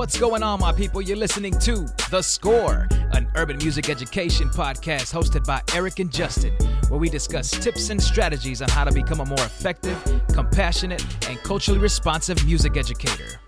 What's going on, my people? You're listening to The Score, an urban music education podcast hosted by Eric and Justin, where we discuss tips and strategies on how to become a more effective, compassionate, and culturally responsive music educator.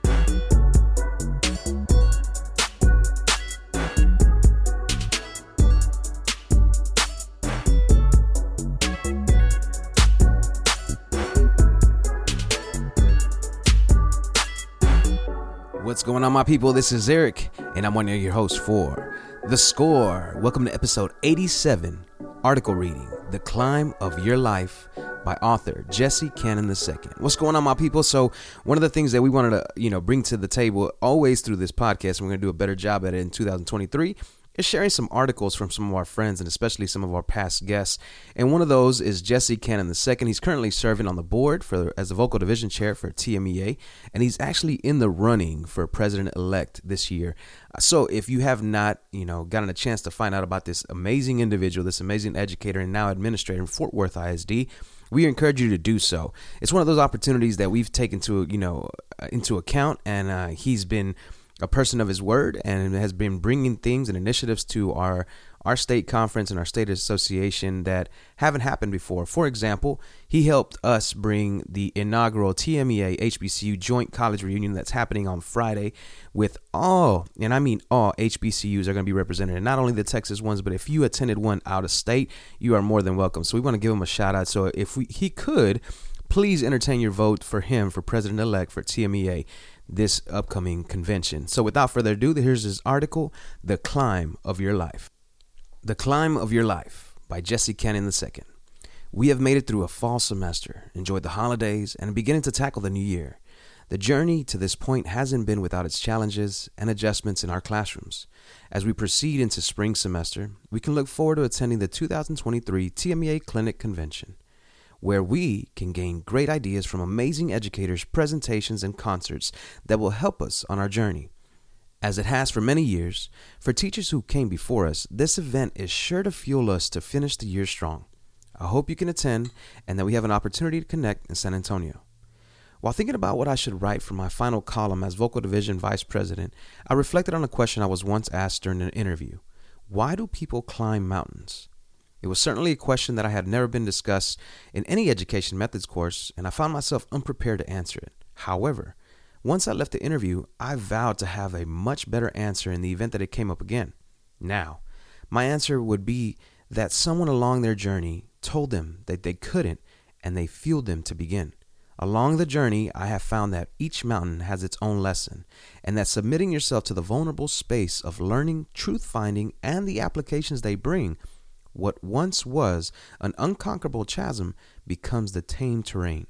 What's going on, my people? This is Eric, and I'm one of your hosts for The Score. Welcome to episode 87, article reading The Climb of Your Life by author Jesse Cannon II. What's going on, my people? So, one of the things that we wanted to, you know, bring to the table always through this podcast, and we're going to do a better job at it in 2023 is sharing some articles from some of our friends and especially some of our past guests. And one of those is Jesse Cannon II. He's currently serving on the board for as the vocal division chair for TMEA, and he's actually in the running for president elect this year. So if you have not, you know, gotten a chance to find out about this amazing individual, this amazing educator and now administrator in Fort Worth ISD, we encourage you to do so. It's one of those opportunities that we've taken to, you know, into account, and uh, he's been a person of his word and has been bringing things and initiatives to our our state conference and our state association that haven't happened before. For example, he helped us bring the inaugural TMEA HBCU joint college reunion that's happening on Friday with all, and I mean all HBCUs are going to be represented, and not only the Texas ones, but if you attended one out of state, you are more than welcome. So we want to give him a shout out. So if we, he could, please entertain your vote for him for president elect for TMEA this upcoming convention. So, without further ado, here's his article The Climb of Your Life. The Climb of Your Life by Jesse Cannon II. We have made it through a fall semester, enjoyed the holidays, and are beginning to tackle the new year. The journey to this point hasn't been without its challenges and adjustments in our classrooms. As we proceed into spring semester, we can look forward to attending the 2023 TMEA Clinic Convention where we can gain great ideas from amazing educators' presentations and concerts that will help us on our journey. As it has for many years, for teachers who came before us, this event is sure to fuel us to finish the year strong. I hope you can attend and that we have an opportunity to connect in San Antonio. While thinking about what I should write for my final column as Vocal Division Vice President, I reflected on a question I was once asked during an interview Why do people climb mountains? It was certainly a question that I had never been discussed in any education methods course, and I found myself unprepared to answer it. However, once I left the interview, I vowed to have a much better answer in the event that it came up again. Now, my answer would be that someone along their journey told them that they couldn't, and they fueled them to begin. Along the journey, I have found that each mountain has its own lesson, and that submitting yourself to the vulnerable space of learning, truth finding, and the applications they bring what once was an unconquerable chasm becomes the tame terrain.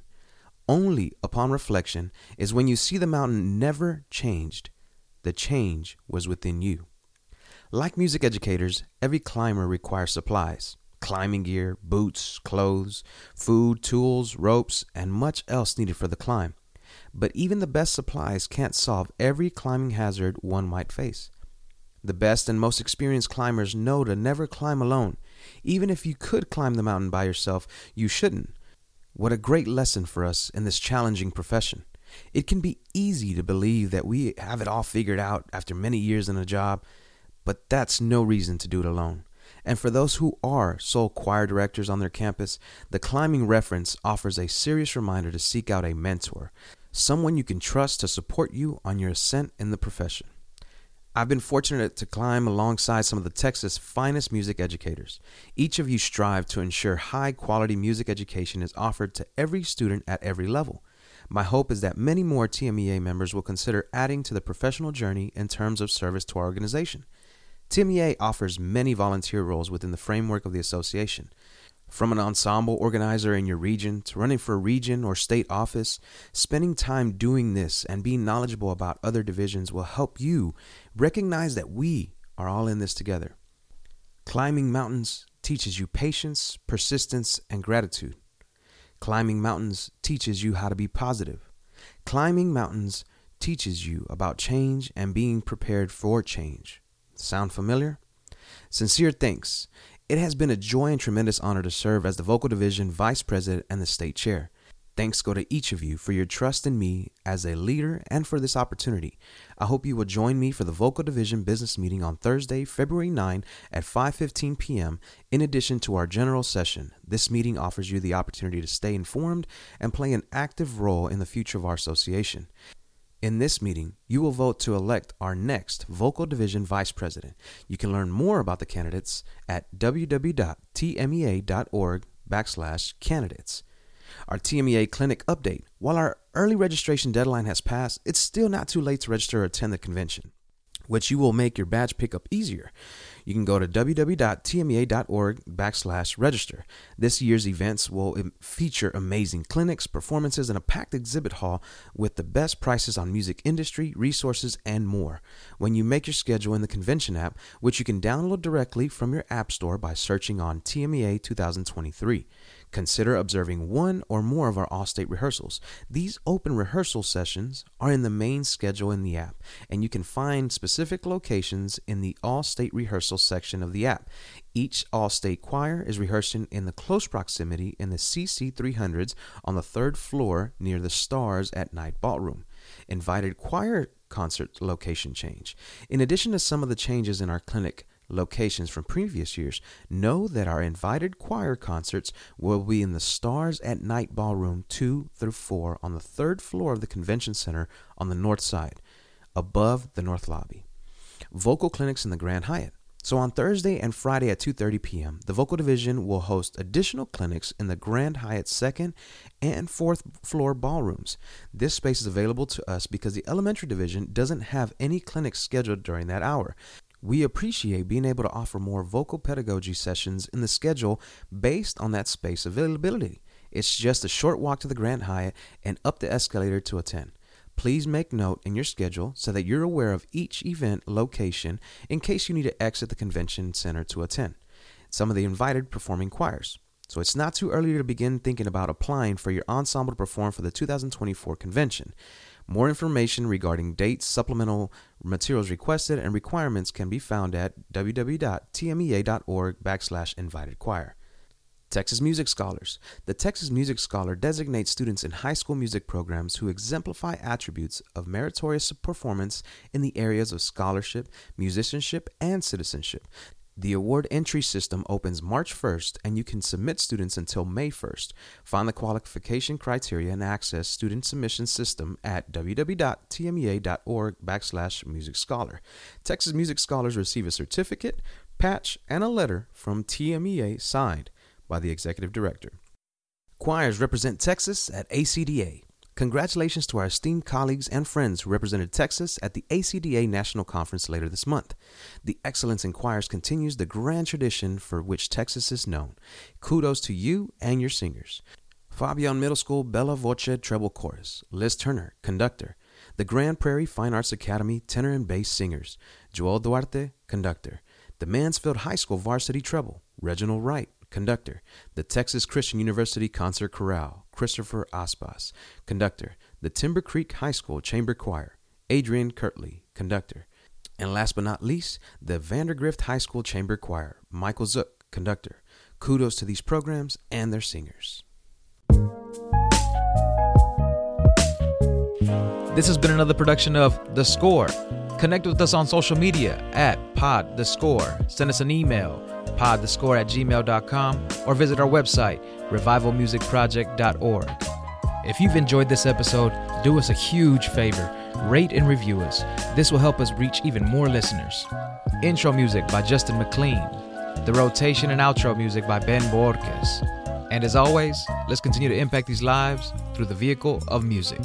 Only upon reflection is when you see the mountain never changed. The change was within you. Like music educators, every climber requires supplies climbing gear, boots, clothes, food, tools, ropes, and much else needed for the climb. But even the best supplies can't solve every climbing hazard one might face. The best and most experienced climbers know to never climb alone. Even if you could climb the mountain by yourself, you shouldn't. What a great lesson for us in this challenging profession. It can be easy to believe that we have it all figured out after many years in a job, but that's no reason to do it alone. And for those who are sole choir directors on their campus, the climbing reference offers a serious reminder to seek out a mentor, someone you can trust to support you on your ascent in the profession. I've been fortunate to climb alongside some of the Texas' finest music educators. Each of you strive to ensure high quality music education is offered to every student at every level. My hope is that many more TMEA members will consider adding to the professional journey in terms of service to our organization. TMEA offers many volunteer roles within the framework of the association. From an ensemble organizer in your region to running for a region or state office, spending time doing this and being knowledgeable about other divisions will help you recognize that we are all in this together. Climbing mountains teaches you patience, persistence, and gratitude. Climbing mountains teaches you how to be positive. Climbing mountains teaches you about change and being prepared for change. Sound familiar? Sincere thanks it has been a joy and tremendous honor to serve as the Vocal Division Vice President and the State Chair. Thanks go to each of you for your trust in me as a leader and for this opportunity. I hope you will join me for the Vocal Division business meeting on Thursday, February 9 at 5:15 p.m. in addition to our general session. This meeting offers you the opportunity to stay informed and play an active role in the future of our association. In this meeting, you will vote to elect our next Vocal Division Vice President. You can learn more about the candidates at www.tmea.org backslash candidates. Our TMEA clinic update. While our early registration deadline has passed, it's still not too late to register or attend the convention, which you will make your badge pickup easier. You can go to www.tmea.org backslash register. This year's events will feature amazing clinics, performances, and a packed exhibit hall with the best prices on music industry, resources, and more. When you make your schedule in the convention app, which you can download directly from your app store by searching on TMEA 2023. Consider observing one or more of our all state rehearsals. These open rehearsal sessions are in the main schedule in the app, and you can find specific locations in the all state rehearsal section of the app. Each all state choir is rehearsing in the close proximity in the CC 300s on the third floor near the Stars at Night Ballroom. Invited choir concert location change. In addition to some of the changes in our clinic, locations from previous years, know that our invited choir concerts will be in the Stars at Night Ballroom 2 through 4 on the third floor of the Convention Center on the north side, above the North Lobby. Vocal clinics in the Grand Hyatt. So on Thursday and Friday at 2:30 p.m., the vocal division will host additional clinics in the Grand Hyatt second and fourth floor ballrooms. This space is available to us because the elementary division doesn't have any clinics scheduled during that hour. We appreciate being able to offer more vocal pedagogy sessions in the schedule based on that space availability. It's just a short walk to the Grand Hyatt and up the escalator to attend. Please make note in your schedule so that you're aware of each event location in case you need to exit the convention center to attend. Some of the invited performing choirs. So it's not too early to begin thinking about applying for your ensemble to perform for the 2024 convention. More information regarding dates, supplemental materials requested, and requirements can be found at www.tmea.org backslash invited choir. Texas Music Scholars. The Texas Music Scholar designates students in high school music programs who exemplify attributes of meritorious performance in the areas of scholarship, musicianship, and citizenship. The award entry system opens March 1st and you can submit students until May 1st. Find the qualification criteria and access student submission system at www.tmea.org backslash music scholar. Texas Music Scholars receive a certificate, patch, and a letter from TMEA signed by the executive director. Choirs represent Texas at ACDA. Congratulations to our esteemed colleagues and friends who represented Texas at the ACDA National Conference later this month. The Excellence in Choirs continues the grand tradition for which Texas is known. Kudos to you and your singers. Fabian Middle School Bella Voce Treble Chorus, Liz Turner, conductor. The Grand Prairie Fine Arts Academy tenor and bass singers, Joel Duarte, conductor. The Mansfield High School Varsity Treble, Reginald Wright, conductor. The Texas Christian University Concert Chorale, Christopher Aspaas, conductor. The Timber Creek High School Chamber Choir, Adrian Kirtley, conductor. And last but not least, the Vandegrift High School Chamber Choir, Michael Zook, conductor. Kudos to these programs and their singers. This has been another production of The Score. Connect with us on social media at Pod The Score. Send us an email podthescore at gmail.com, or visit our website, revivalmusicproject.org. If you've enjoyed this episode, do us a huge favor rate and review us. This will help us reach even more listeners. Intro music by Justin McLean. The rotation and outro music by Ben Bohorquez. And as always, let's continue to impact these lives through the vehicle of music.